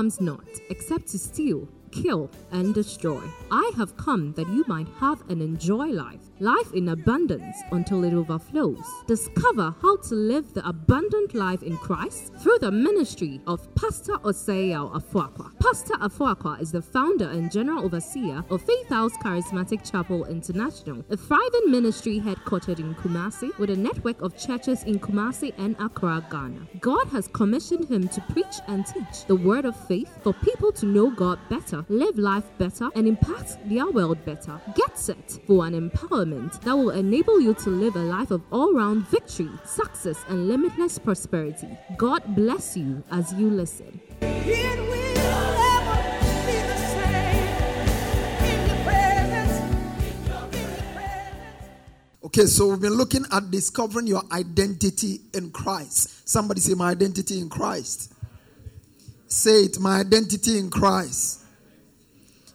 comes not except to steal, kill, and destroy. I have come that you might have and enjoy life life in abundance until it overflows. Discover how to live the abundant life in Christ through the ministry of Pastor Osei Afuakwa. Pastor Afuakwa is the founder and general overseer of Faith House Charismatic Chapel International, a thriving ministry headquartered in Kumasi with a network of churches in Kumasi and Accra, Ghana. God has commissioned him to preach and teach the word of faith for people to know God better, live life better, and impact their world better. Get set for an empowerment that will enable you to live a life of all round victory, success, and limitless prosperity. God bless you as you listen. Okay, so we've been looking at discovering your identity in Christ. Somebody say, My identity in Christ. Say it, my identity in Christ.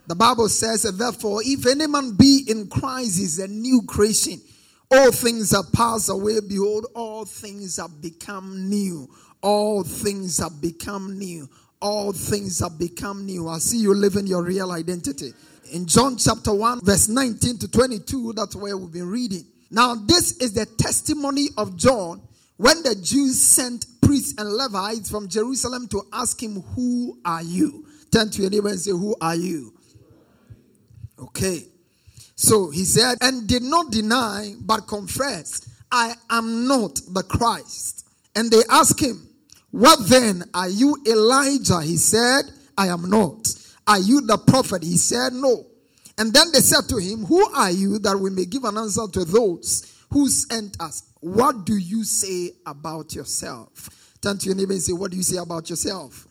The Bible says, therefore, if any man be in Christ, is a new creation. All things are passed away. Behold, all things have become new. All things have become new. All things have become new. I see you living your real identity. In John chapter 1, verse 19 to 22, that's where we've been reading. Now, this is the testimony of John when the Jews sent priests and Levites from Jerusalem to ask him, Who are you? Turn to your neighbor and say, Who are you? Okay. So he said, and did not deny, but confessed, I am not the Christ. And they asked him, What then? Are you Elijah? He said, I am not. Are you the prophet? He said, No. And then they said to him, Who are you that we may give an answer to those who sent us? What do you say about yourself? Turn to your neighbor and say, What do you say about yourself?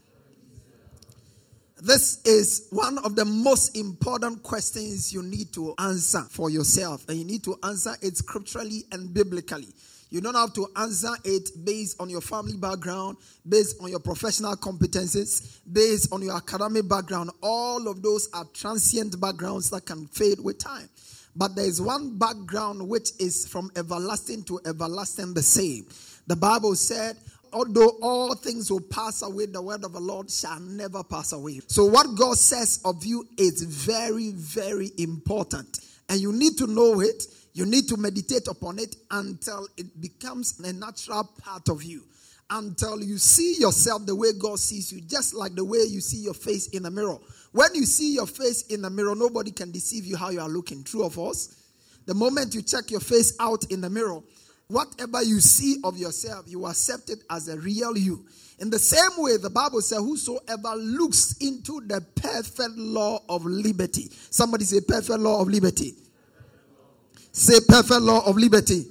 This is one of the most important questions you need to answer for yourself, and you need to answer it scripturally and biblically. You don't have to answer it based on your family background, based on your professional competences, based on your academic background. All of those are transient backgrounds that can fade with time. But there is one background which is from everlasting to everlasting the same. The Bible said, although all things will pass away, the word of the Lord shall never pass away. So, what God says of you is very, very important. And you need to know it, you need to meditate upon it until it becomes a natural part of you. Until you see yourself the way God sees you, just like the way you see your face in a mirror. When you see your face in the mirror, nobody can deceive you how you are looking. True of us. The moment you check your face out in the mirror, whatever you see of yourself, you accept it as a real you. In the same way, the Bible says, Whosoever looks into the perfect law of liberty. Somebody say, Perfect law of liberty. Say, Perfect law of liberty.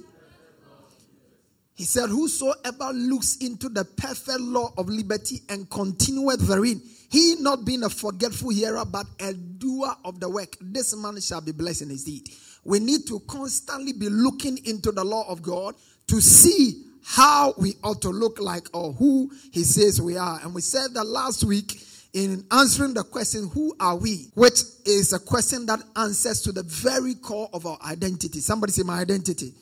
He said, Whosoever looks into the perfect law of liberty and continueth therein, he not being a forgetful hearer, but a doer of the work, this man shall be blessed in his deed we need to constantly be looking into the law of God to see how we ought to look like or who He says we are. And we said that last week in answering the question, Who are we? which is a question that answers to the very core of our identity. Somebody say, My identity.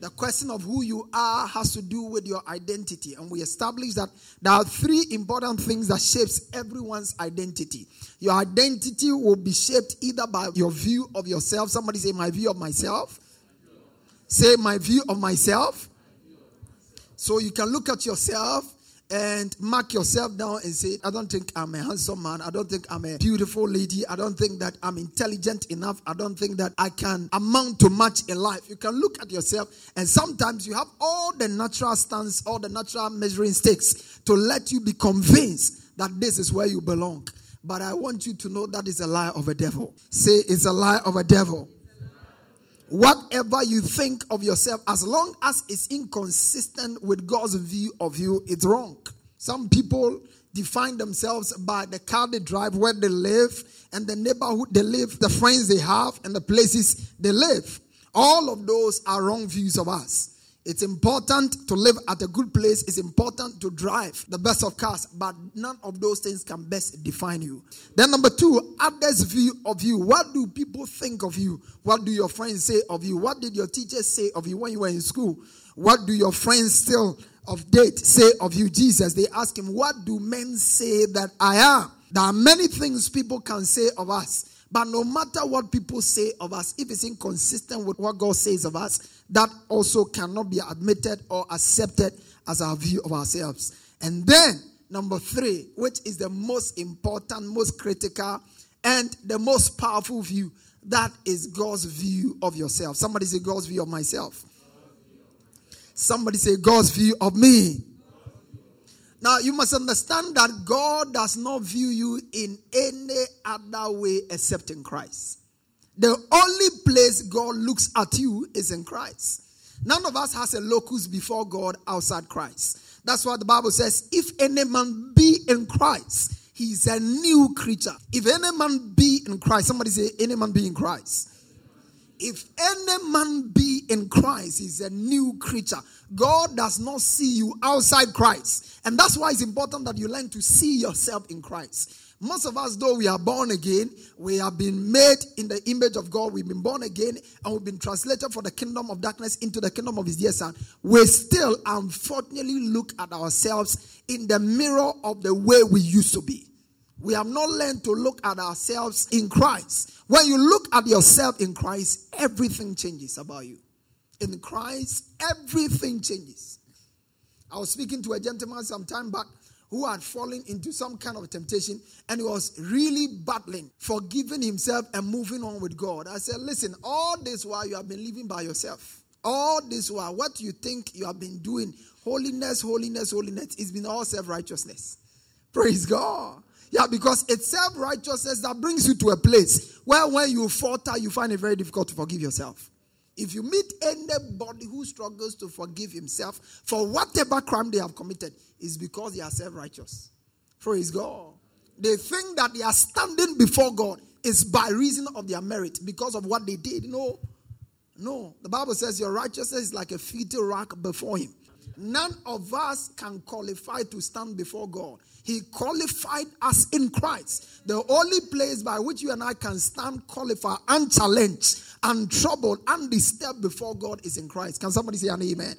The question of who you are has to do with your identity. And we established that there are three important things that shapes everyone's identity. Your identity will be shaped either by your view of yourself. Somebody say, My view of myself. Say, My view of myself. So you can look at yourself and mark yourself down and say, I don't think I'm a handsome man. I don't think I'm a beautiful lady. I don't think that I'm intelligent enough. I don't think that I can amount to much in life. You can look at yourself, and sometimes you have all the natural stance, all the natural measuring sticks to let you be convinced that this is where you belong. But I want you to know that is a lie of a devil. Say it's a lie of a devil. Whatever you think of yourself, as long as it's inconsistent with God's view of you, it's wrong. Some people define themselves by the car they drive, where they live, and the neighborhood they live, the friends they have, and the places they live. All of those are wrong views of us. It's important to live at a good place. It's important to drive the best of cars, but none of those things can best define you. Then, number two, others' view of you. What do people think of you? What do your friends say of you? What did your teachers say of you when you were in school? What do your friends still of date say of you, Jesus? They ask him, What do men say that I am? There are many things people can say of us. But no matter what people say of us, if it's inconsistent with what God says of us, that also cannot be admitted or accepted as our view of ourselves. And then, number three, which is the most important, most critical, and the most powerful view, that is God's view of yourself. Somebody say, God's view of myself. Somebody say, God's view of me. Now, you must understand that God does not view you in any other way except in Christ. The only place God looks at you is in Christ. None of us has a locus before God outside Christ. That's why the Bible says, if any man be in Christ, he is a new creature. If any man be in Christ, somebody say, any man be in Christ. If any man be in Christ, he's a new creature. God does not see you outside Christ. And that's why it's important that you learn to see yourself in Christ. Most of us, though we are born again, we have been made in the image of God, we've been born again, and we've been translated from the kingdom of darkness into the kingdom of His dear Son. We still, unfortunately, look at ourselves in the mirror of the way we used to be. We have not learned to look at ourselves in Christ. When you look at yourself in Christ, everything changes about you. In Christ, everything changes. I was speaking to a gentleman some time back who had fallen into some kind of temptation and he was really battling, forgiving himself and moving on with God. I said, Listen, all this while you have been living by yourself, all this while, what you think you have been doing, holiness, holiness, holiness, it's been all self righteousness. Praise God. Yeah, because it's self righteousness that brings you to a place where when you falter, you find it very difficult to forgive yourself. If you meet anybody who struggles to forgive himself for whatever crime they have committed, it's because they are self righteous. Praise God. They think that they are standing before God is by reason of their merit because of what they did. No, no. The Bible says your righteousness is like a filthy rag before Him. None of us can qualify to stand before God. He qualified us in Christ. The only place by which you and I can stand, qualify, unchallenged, untroubled, undisturbed before God is in Christ. Can somebody say an amen?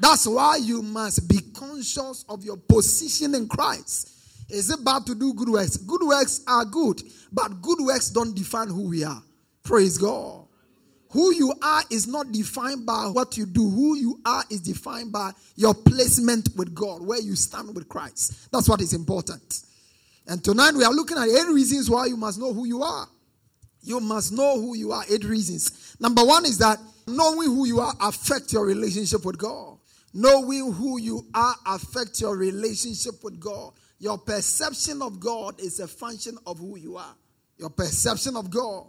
That's why you must be conscious of your position in Christ. Is it bad to do good works? Good works are good, but good works don't define who we are. Praise God. Who you are is not defined by what you do. Who you are is defined by your placement with God, where you stand with Christ. That's what is important. And tonight we are looking at eight reasons why you must know who you are. You must know who you are. Eight reasons. Number one is that knowing who you are affect your relationship with God. Knowing who you are affect your relationship with God. Your perception of God is a function of who you are. Your perception of God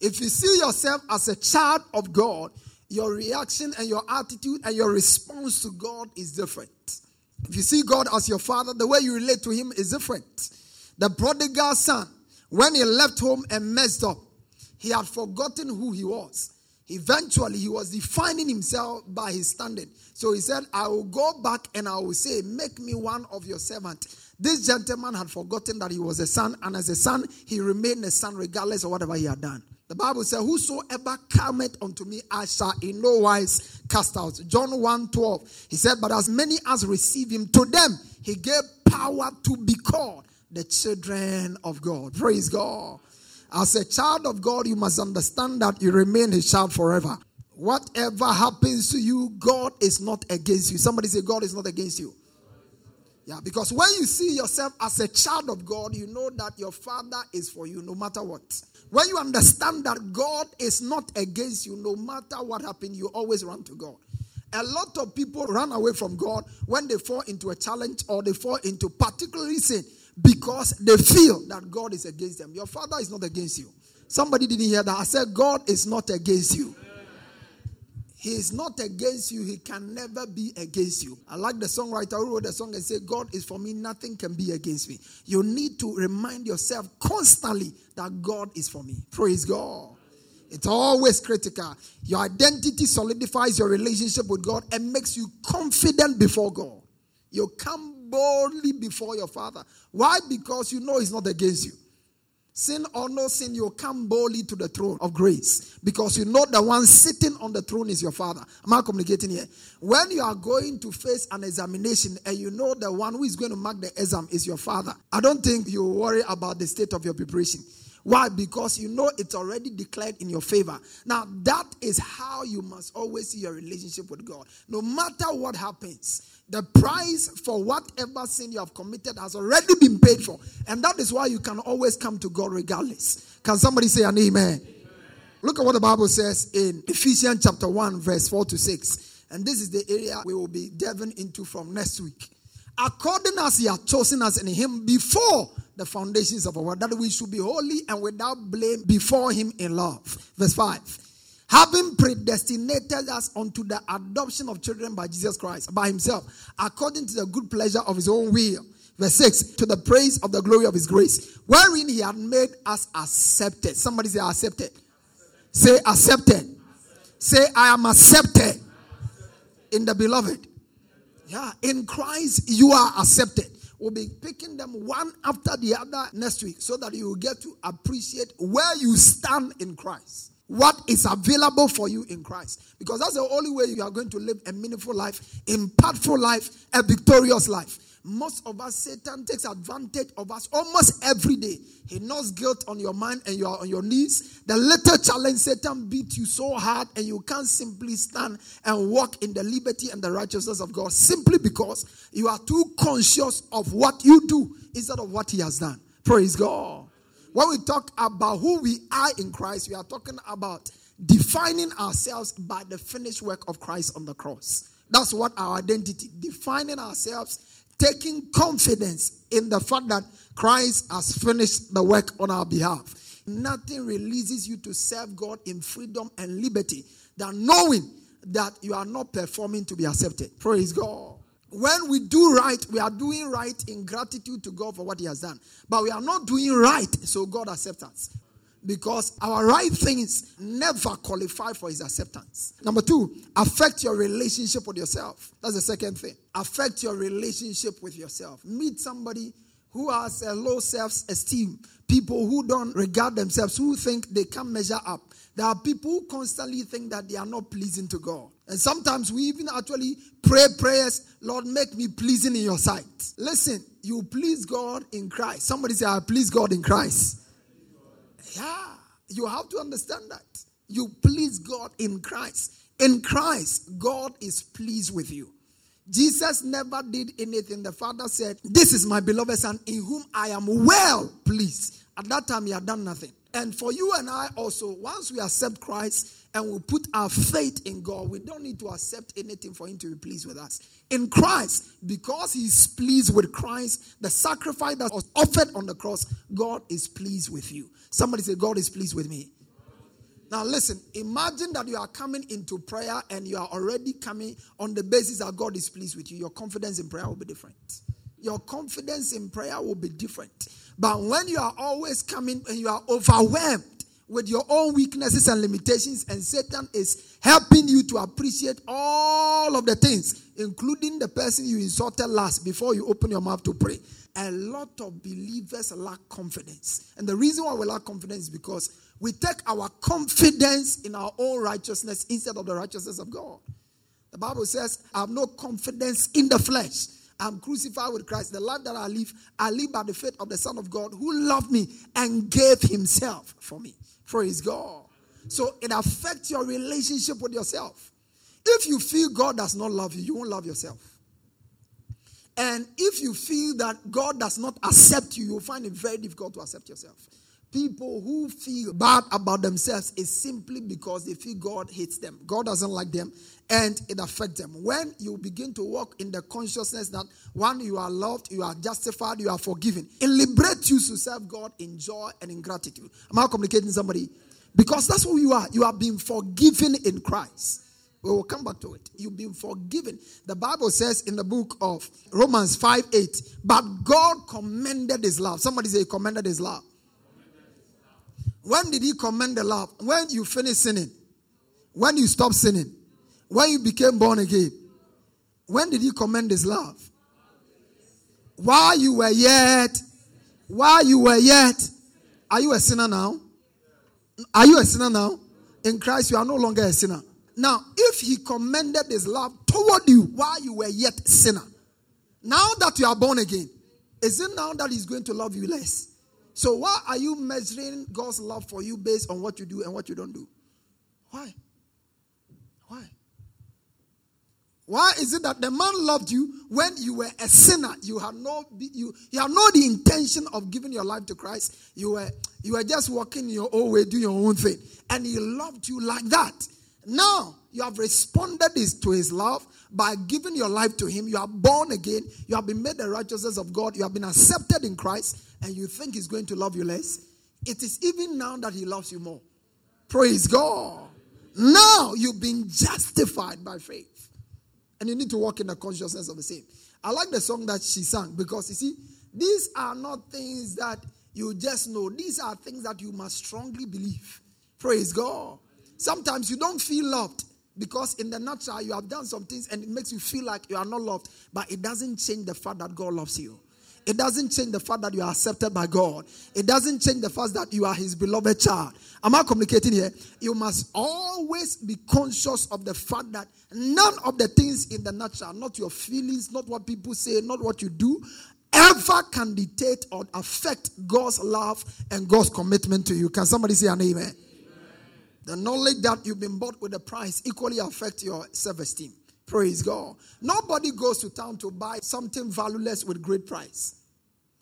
if you see yourself as a child of God, your reaction and your attitude and your response to God is different. If you see God as your father, the way you relate to him is different. The prodigal son, when he left home and messed up, he had forgotten who he was. Eventually, he was defining himself by his standing. So he said, I will go back and I will say, Make me one of your servants. This gentleman had forgotten that he was a son, and as a son, he remained a son regardless of whatever he had done. The Bible says, Whosoever cometh unto me, I shall in no wise cast out. John 1 12. He said, But as many as receive him, to them he gave power to be called the children of God. Praise God. As a child of God, you must understand that you remain a child forever. Whatever happens to you, God is not against you. Somebody say, God is not against you. Yeah, because when you see yourself as a child of God, you know that your Father is for you no matter what. When you understand that God is not against you, no matter what happened, you always run to God. A lot of people run away from God when they fall into a challenge or they fall into particularly sin because they feel that God is against them. Your father is not against you. Somebody didn't hear that. I said, God is not against you. He is not against you. He can never be against you. I like the songwriter who wrote the song and said, God is for me, nothing can be against me. You need to remind yourself constantly that God is for me. Praise God. It's always critical. Your identity solidifies your relationship with God and makes you confident before God. You come boldly before your Father. Why? Because you know He's not against you. Sin or no sin, you come boldly to the throne of grace because you know the one sitting on the throne is your father. Am I communicating here? When you are going to face an examination and you know the one who is going to mark the exam is your father, I don't think you worry about the state of your preparation. Why? Because you know it's already declared in your favor. Now, that is how you must always see your relationship with God. No matter what happens, the price for whatever sin you have committed has already been paid for. And that is why you can always come to God regardless. Can somebody say an amen? amen? Look at what the Bible says in Ephesians chapter 1, verse 4 to 6. And this is the area we will be delving into from next week. According as he had chosen us in him before the foundations of our world, that we should be holy and without blame before him in love. Verse 5 having predestinated us unto the adoption of children by Jesus Christ, by himself, according to the good pleasure of his own will. Verse 6 To the praise of the glory of his grace, wherein he had made us accepted. Somebody say accepted. Say accepted. Say I am accepted in the beloved. Yeah, in Christ you are accepted. We'll be picking them one after the other next week so that you will get to appreciate where you stand in Christ what is available for you in Christ. Because that's the only way you are going to live a meaningful life, impactful life, a victorious life. Most of us, Satan takes advantage of us almost every day. He knows guilt on your mind and you are on your knees. The little challenge, Satan beat you so hard and you can't simply stand and walk in the liberty and the righteousness of God simply because you are too conscious of what you do instead of what he has done. Praise God. When we talk about who we are in Christ, we are talking about defining ourselves by the finished work of Christ on the cross. That's what our identity, defining ourselves, taking confidence in the fact that Christ has finished the work on our behalf. Nothing releases you to serve God in freedom and liberty than knowing that you are not performing to be accepted. Praise God when we do right, we are doing right in gratitude to God for what He has done. But we are not doing right, so God accepts us. Because our right things never qualify for His acceptance. Number two, affect your relationship with yourself. That's the second thing. Affect your relationship with yourself. Meet somebody who has a low self esteem, people who don't regard themselves, who think they can't measure up. There are people who constantly think that they are not pleasing to God. And sometimes we even actually pray prayers, Lord, make me pleasing in your sight. Listen, you please God in Christ. Somebody say, I please God in Christ. Yeah, you have to understand that. You please God in Christ. In Christ, God is pleased with you. Jesus never did anything. The Father said, This is my beloved Son in whom I am well pleased. At that time, he had done nothing. And for you and I also, once we accept Christ and we put our faith in God, we don't need to accept anything for Him to be pleased with us. In Christ, because He's pleased with Christ, the sacrifice that was offered on the cross, God is pleased with you. Somebody say, God is pleased with me. Now, listen, imagine that you are coming into prayer and you are already coming on the basis that God is pleased with you. Your confidence in prayer will be different. Your confidence in prayer will be different. But when you are always coming and you are overwhelmed with your own weaknesses and limitations, and Satan is helping you to appreciate all of the things, including the person you insulted last before you open your mouth to pray. A lot of believers lack confidence. And the reason why we lack confidence is because we take our confidence in our own righteousness instead of the righteousness of God. The Bible says, I have no confidence in the flesh. I'm crucified with Christ. The life that I live, I live by the faith of the Son of God who loved me and gave himself for me. Praise God. So it affects your relationship with yourself. If you feel God does not love you, you won't love yourself. And if you feel that God does not accept you, you'll find it very difficult to accept yourself people who feel bad about themselves is simply because they feel God hates them. God doesn't like them and it affects them. When you begin to walk in the consciousness that one, you are loved, you are justified, you are forgiven, it liberates you to serve God in joy and in gratitude. Am I communicating somebody? Because that's who you are. You are being forgiven in Christ. We will come back to it. You've been forgiven. The Bible says in the book of Romans 5 8, but God commended his love. Somebody say, He commended his love. When did he commend the love? When you finish sinning. When you stop sinning. When you became born again. When did he commend his love? While you were yet, while you were yet Are you a sinner now? Are you a sinner now? In Christ, you are no longer a sinner. Now, if he commended his love toward you while you were yet sinner, now that you are born again, is it now that he's going to love you less? So why are you measuring God's love for you based on what you do and what you don't do? Why? Why? Why is it that the man loved you when you were a sinner? You had no you, you had no the intention of giving your life to Christ. You were you were just walking your own way, doing your own thing, and he loved you like that. Now you have responded to his love by giving your life to him. You are born again. You have been made the righteousness of God. You have been accepted in Christ, and you think he's going to love you less. It is even now that he loves you more. Praise God. Now you've been justified by faith. And you need to walk in the consciousness of the same. I like the song that she sang because you see, these are not things that you just know, these are things that you must strongly believe. Praise God. Sometimes you don't feel loved because in the natural you have done some things and it makes you feel like you are not loved, but it doesn't change the fact that God loves you. It doesn't change the fact that you are accepted by God. It doesn't change the fact that you are His beloved child. Am I communicating here? You must always be conscious of the fact that none of the things in the natural, not your feelings, not what people say, not what you do, ever can dictate or affect God's love and God's commitment to you. Can somebody say an amen? amen. The knowledge that you've been bought with a price equally affects your self-esteem. Praise God. Nobody goes to town to buy something valueless with great price.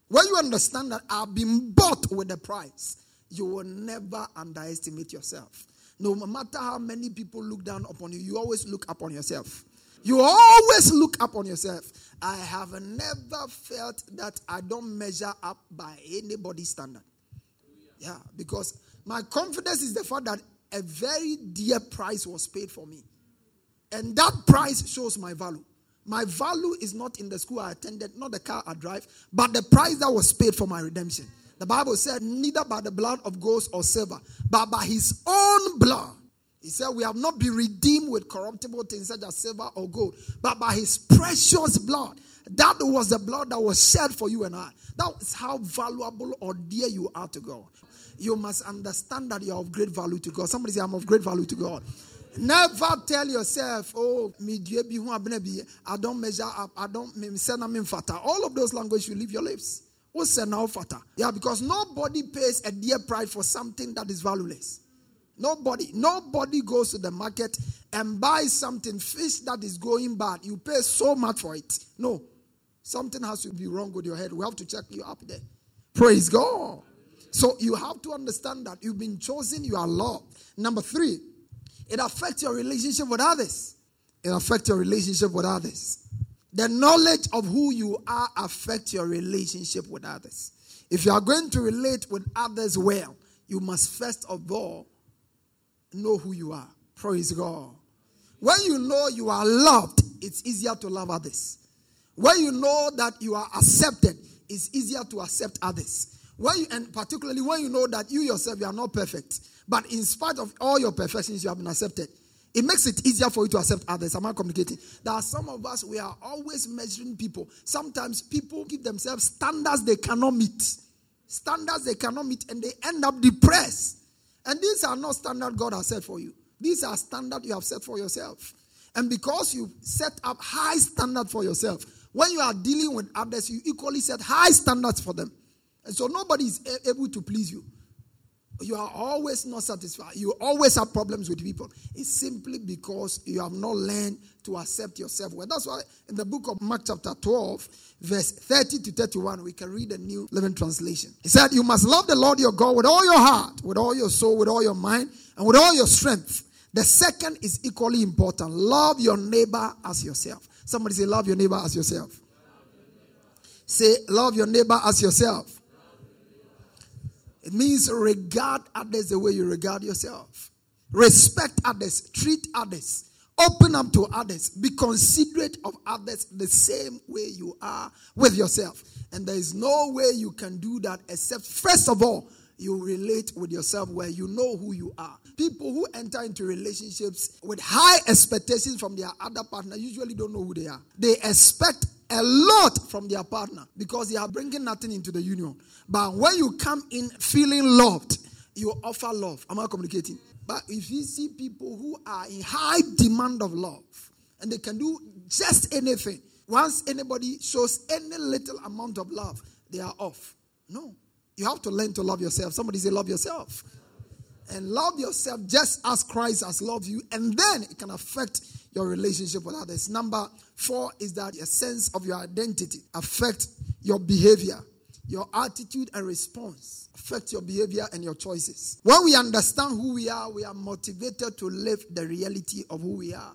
When you understand that I've been bought with a price, you will never underestimate yourself. No matter how many people look down upon you, you always look upon yourself. You always look up on yourself. I have never felt that I don't measure up by anybody's standard. Yeah, because my confidence is the fact that a very dear price was paid for me. And that price shows my value. My value is not in the school I attended, not the car I drive, but the price that was paid for my redemption. The Bible said, neither by the blood of goats or silver, but by his own blood. He said, We have not been redeemed with corruptible things such as silver or gold, but by his precious blood. That was the blood that was shed for you and I. That is how valuable or dear you are to God. You must understand that you are of great value to God. Somebody say, I'm of great value to God. Never tell yourself, oh, I don't measure up, I don't fata. All of those languages you leave your lips. fata? Yeah, because nobody pays a dear price for something that is valueless. Nobody, nobody goes to the market and buys something, fish that is going bad. You pay so much for it. No. Something has to be wrong with your head. We have to check you up there. Praise God. So you have to understand that you've been chosen, you are loved. Number three, it affects your relationship with others. It affects your relationship with others. The knowledge of who you are affects your relationship with others. If you are going to relate with others well, you must first of all know who you are. Praise God. When you know you are loved, it's easier to love others. When you know that you are accepted, it's easier to accept others. When you, and particularly when you know that you yourself you are not perfect, but in spite of all your perfections, you have been accepted. It makes it easier for you to accept others. Am I communicating? There are some of us, we are always measuring people. Sometimes people give themselves standards they cannot meet. Standards they cannot meet, and they end up depressed. And these are not standards God has set for you. These are standards you have set for yourself. And because you set up high standard for yourself, when you are dealing with others, you equally set high standards for them. And so nobody is able to please you you are always not satisfied. You always have problems with people. It's simply because you have not learned to accept yourself well. That's why in the book of Mark, chapter 12, verse 30 to 31, we can read the New Living Translation. He said, You must love the Lord your God with all your heart, with all your soul, with all your mind, and with all your strength. The second is equally important. Love your neighbor as yourself. Somebody say, Love your neighbor as yourself. Say, Love your neighbor as yourself. It means regard others the way you regard yourself. Respect others, treat others, open up to others, be considerate of others the same way you are with yourself. And there is no way you can do that except, first of all, you relate with yourself where you know who you are. People who enter into relationships with high expectations from their other partner usually don't know who they are. They expect a lot from their partner because they are bringing nothing into the union. But when you come in feeling loved, you offer love. Am I communicating? But if you see people who are in high demand of love and they can do just anything, once anybody shows any little amount of love, they are off. No. You have to learn to love yourself. Somebody say, Love yourself. And love yourself just as Christ has loved you, and then it can affect your relationship with others. Number four is that a sense of your identity affect your behavior, your attitude and response affect your behavior and your choices. When we understand who we are, we are motivated to live the reality of who we are.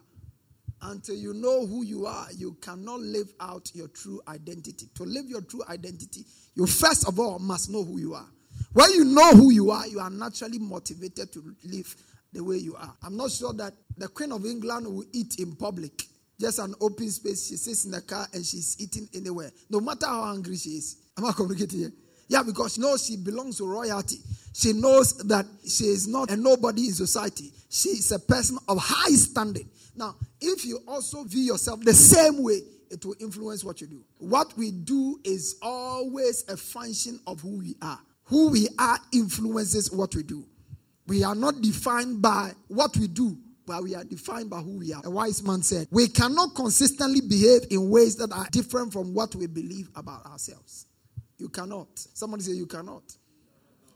Until you know who you are, you cannot live out your true identity. To live your true identity, you first of all must know who you are. When you know who you are, you are naturally motivated to live the way you are. I'm not sure that the Queen of England will eat in public. Just an open space. She sits in the car and she's eating anywhere, no matter how hungry she is. Am I communicating here? Yeah, because she knows she belongs to royalty. She knows that she is not a nobody in society. She is a person of high standing. Now, if you also view yourself the same way, it will influence what you do. What we do is always a function of who we are. Who we are influences what we do. We are not defined by what we do, but we are defined by who we are. A wise man said, We cannot consistently behave in ways that are different from what we believe about ourselves. You cannot. Somebody say, You cannot.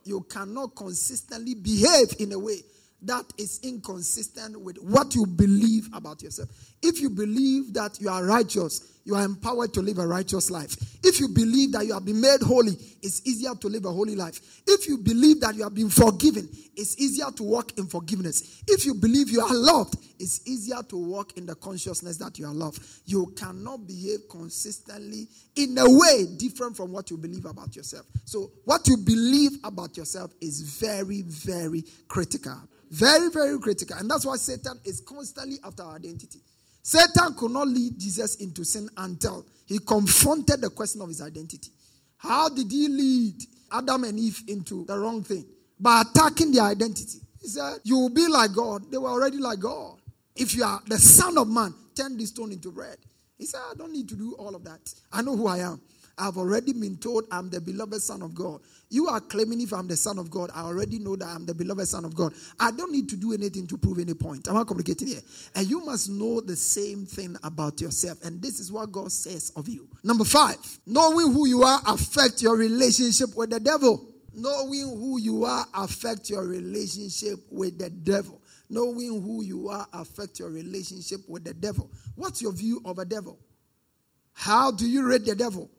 You cannot consistently behave in a way that is inconsistent with what you believe about yourself. If you believe that you are righteous, you are empowered to live a righteous life. If you believe that you have been made holy, it's easier to live a holy life. If you believe that you have been forgiven, it's easier to walk in forgiveness. If you believe you are loved, it's easier to walk in the consciousness that you are loved. You cannot behave consistently in a way different from what you believe about yourself. So, what you believe about yourself is very, very critical. Very, very critical. And that's why Satan is constantly after our identity. Satan could not lead Jesus into sin until he confronted the question of his identity. How did he lead Adam and Eve into the wrong thing? By attacking their identity. He said, You will be like God. They were already like God. If you are the Son of Man, turn this stone into bread. He said, I don't need to do all of that. I know who I am. I've already been told I'm the beloved Son of God. You are claiming if I'm the Son of God, I already know that I'm the beloved Son of God. I don't need to do anything to prove any point. I'm I complicating here? And you must know the same thing about yourself. And this is what God says of you. Number five, knowing who you are affect your relationship with the devil. Knowing who you are affect your relationship with the devil. Knowing who you are affect your relationship with the devil. What's your view of a devil? How do you rate the devil?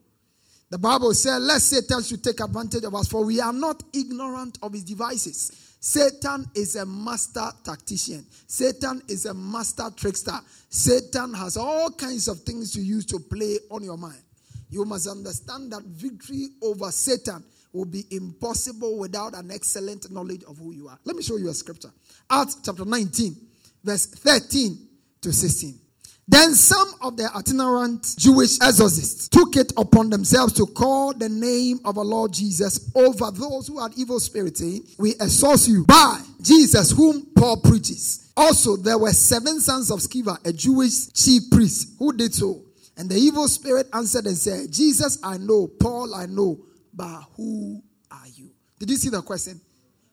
The Bible says, Let Satan should take advantage of us, for we are not ignorant of his devices. Satan is a master tactician. Satan is a master trickster. Satan has all kinds of things to use to play on your mind. You must understand that victory over Satan will be impossible without an excellent knowledge of who you are. Let me show you a scripture. Acts chapter 19, verse 13 to 16. Then some of the itinerant Jewish exorcists took it upon themselves to call the name of our Lord Jesus over those who had evil spirits, saying, We exorcise you by Jesus, whom Paul preaches. Also, there were seven sons of Sceva, a Jewish chief priest, who did so. And the evil spirit answered and said, Jesus I know, Paul I know, but who are you? Did you see the question?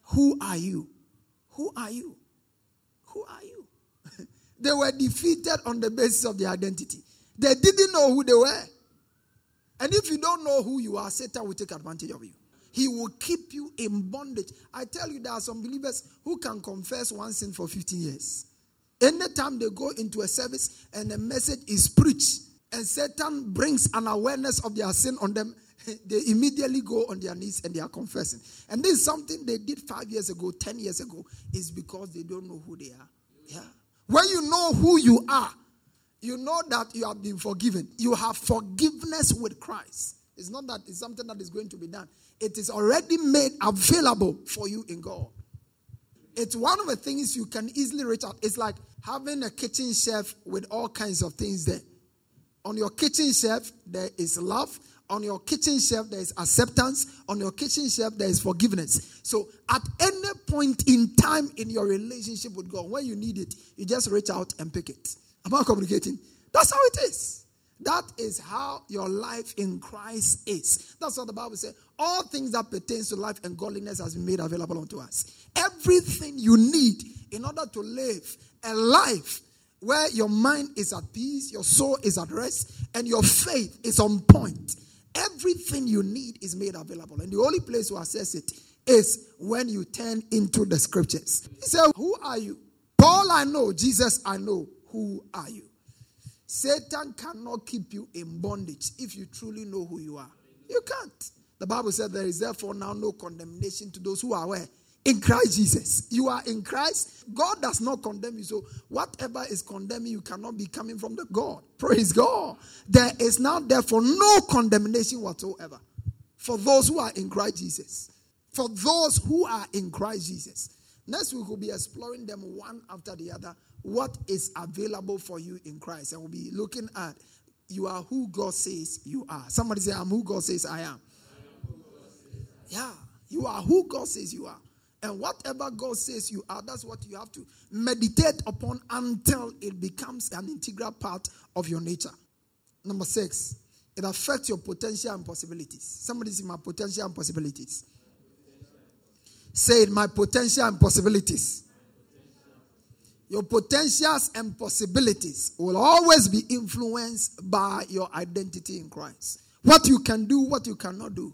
Who are you? Who are you? They were defeated on the basis of their identity. They didn't know who they were. And if you don't know who you are, Satan will take advantage of you. He will keep you in bondage. I tell you, there are some believers who can confess one sin for 15 years. Anytime they go into a service and a message is preached, and Satan brings an awareness of their sin on them, they immediately go on their knees and they are confessing. And this is something they did five years ago, 10 years ago, is because they don't know who they are. Yeah. When you know who you are, you know that you have been forgiven. You have forgiveness with Christ. It's not that it's something that is going to be done, it is already made available for you in God. It's one of the things you can easily reach out. It's like having a kitchen chef with all kinds of things there. On your kitchen shelf, there is love. On your kitchen shelf, there is acceptance. On your kitchen shelf, there is forgiveness. So, at any point in time in your relationship with God, when you need it, you just reach out and pick it. Am I communicating? That's how it is. That is how your life in Christ is. That's what the Bible says. All things that pertains to life and godliness has been made available unto us. Everything you need in order to live a life where your mind is at peace, your soul is at rest, and your faith is on point Everything you need is made available. And the only place to access it is when you turn into the scriptures. He said, Who are you? Paul, I know. Jesus, I know. Who are you? Satan cannot keep you in bondage if you truly know who you are. You can't. The Bible said there is therefore now no condemnation to those who are where? In Christ Jesus. You are in Christ. God does not condemn you. So whatever is condemning you cannot be coming from the God. Praise God. There is now therefore no condemnation whatsoever for those who are in Christ Jesus. For those who are in Christ Jesus. Next week we'll be exploring them one after the other. What is available for you in Christ? And we'll be looking at you are who God says you are. Somebody say, I'm who God says I am. Yeah, you are who God says you are. And whatever God says you are, that's what you have to meditate upon until it becomes an integral part of your nature. Number six, it affects your potential and possibilities. Somebody say, My potential and possibilities. Say it, My potential and possibilities. Your potentials and possibilities will always be influenced by your identity in Christ. What you can do, what you cannot do,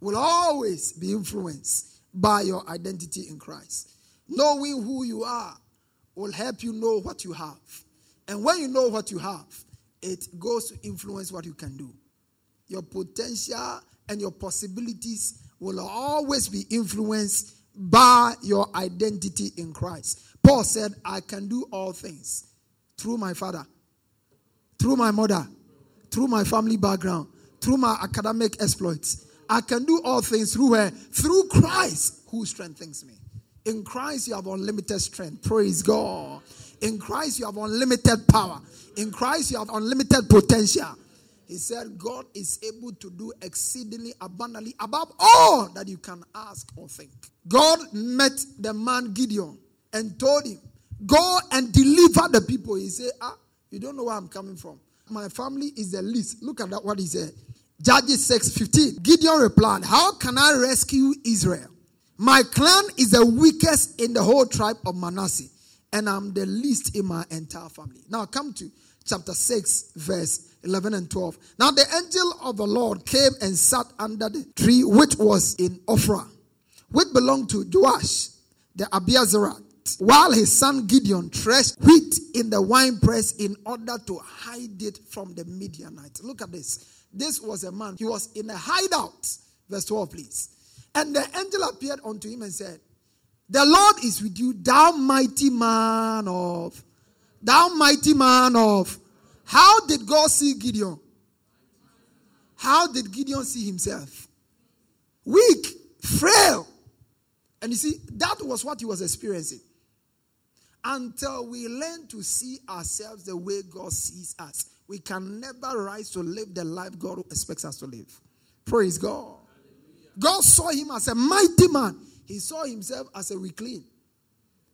will always be influenced by your identity in Christ. Knowing who you are will help you know what you have. And when you know what you have, it goes to influence what you can do. Your potential and your possibilities will always be influenced by your identity in Christ. Paul said, I can do all things through my father, through my mother, through my family background, through my academic exploits, I can do all things through her, through Christ who strengthens me. In Christ, you have unlimited strength. Praise God. In Christ, you have unlimited power. In Christ, you have unlimited potential. He said, God is able to do exceedingly abundantly above all that you can ask or think. God met the man Gideon and told him, Go and deliver the people. He said, Ah, you don't know where I'm coming from. My family is the least. Look at that, what he said. Judges 6 15. Gideon replied, How can I rescue Israel? My clan is the weakest in the whole tribe of Manasseh, and I'm the least in my entire family. Now come to chapter 6, verse 11 and 12. Now the angel of the Lord came and sat under the tree which was in Ophrah, which belonged to Joash the Abiezrite, while his son Gideon threshed wheat in the winepress in order to hide it from the Midianites. Look at this. This was a man, he was in a hideout. Verse 12, please. And the angel appeared unto him and said, The Lord is with you, thou mighty man of, thou mighty man of. How did God see Gideon? How did Gideon see himself? Weak, frail. And you see, that was what he was experiencing. Until we learn to see ourselves the way God sees us we can never rise to live the life God expects us to live. Praise God. God saw him as a mighty man. He saw himself as a weakling.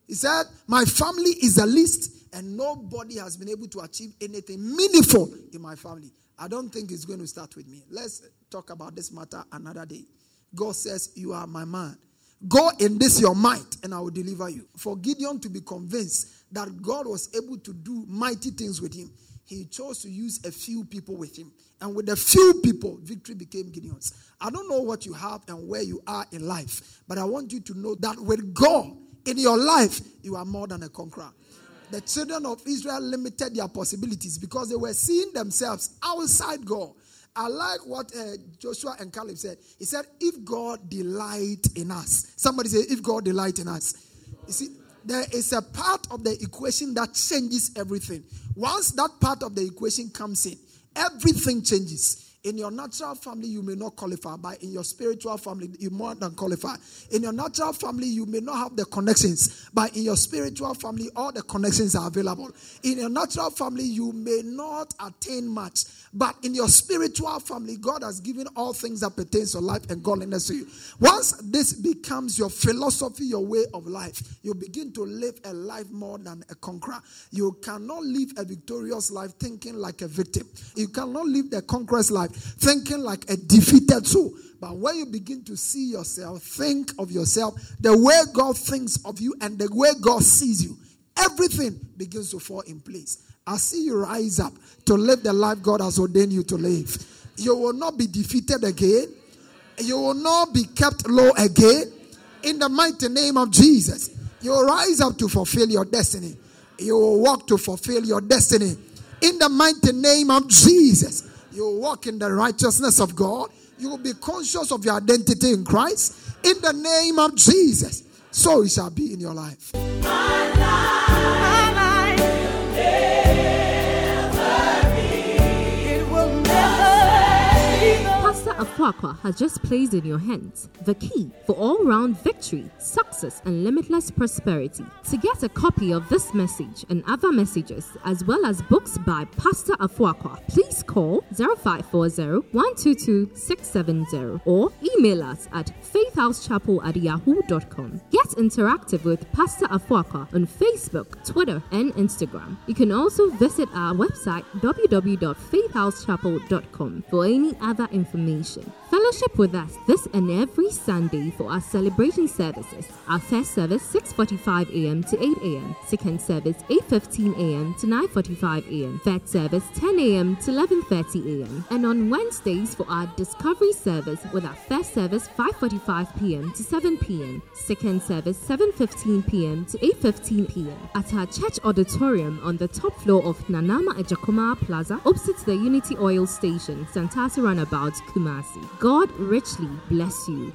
He said, My family is the least, and nobody has been able to achieve anything meaningful in my family. I don't think it's going to start with me. Let's talk about this matter another day. God says, You are my man. Go in this your might, and I will deliver you. For Gideon to be convinced that God was able to do mighty things with him, he chose to use a few people with him. And with a few people, victory became Gideon's. I don't know what you have and where you are in life, but I want you to know that with God in your life, you are more than a conqueror. The children of Israel limited their possibilities because they were seeing themselves outside God. I like what uh, Joshua and Caleb said. He said, If God delight in us, somebody say, If God delight in us. You see, there is a part of the equation that changes everything. Once that part of the equation comes in, everything changes. In your natural family, you may not qualify, but in your spiritual family, you more than qualify. In your natural family, you may not have the connections, but in your spiritual family, all the connections are available. In your natural family, you may not attain much, but in your spiritual family, God has given all things that pertains to life and godliness to you. Once this becomes your philosophy, your way of life, you begin to live a life more than a conqueror. You cannot live a victorious life thinking like a victim. You cannot live the conqueror's life thinking like a defeated soul. But when you begin to see yourself, think of yourself the way God thinks of you and the way God sees you, everything begins to fall in place. I see you rise up to live the life God has ordained you to live. You will not be defeated again. You will not be kept low again. In the mighty name of Jesus, you will rise up to fulfill your destiny. You will walk to fulfill your destiny. In the mighty name of Jesus, you walk in the righteousness of God. You will be conscious of your identity in Christ. In the name of Jesus, so it shall be in your life. Afuaqua has just placed in your hands the key for all round victory, success, and limitless prosperity. To get a copy of this message and other messages, as well as books by Pastor Afuaqua, please call 0540 or email us at faithhousechapel at yahoo.com. Get interactive with Pastor Afuaka on Facebook, Twitter, and Instagram. You can also visit our website www.faithhousechapel.com for any other information. Fellowship with us this and every Sunday for our celebration services. Our first service 6:45 a.m. to 8 a.m. Second service 8:15 a.m. to 9:45 a.m. Third service 10 a.m. to 11 7.30am and on Wednesdays for our Discovery service with our first service 5.45pm to 7pm, second service 7.15pm to 8.15pm at our church auditorium on the top floor of Nanama Ejakoma Plaza opposite the Unity Oil Station, Santasi Runabout, Kumasi. God richly bless you.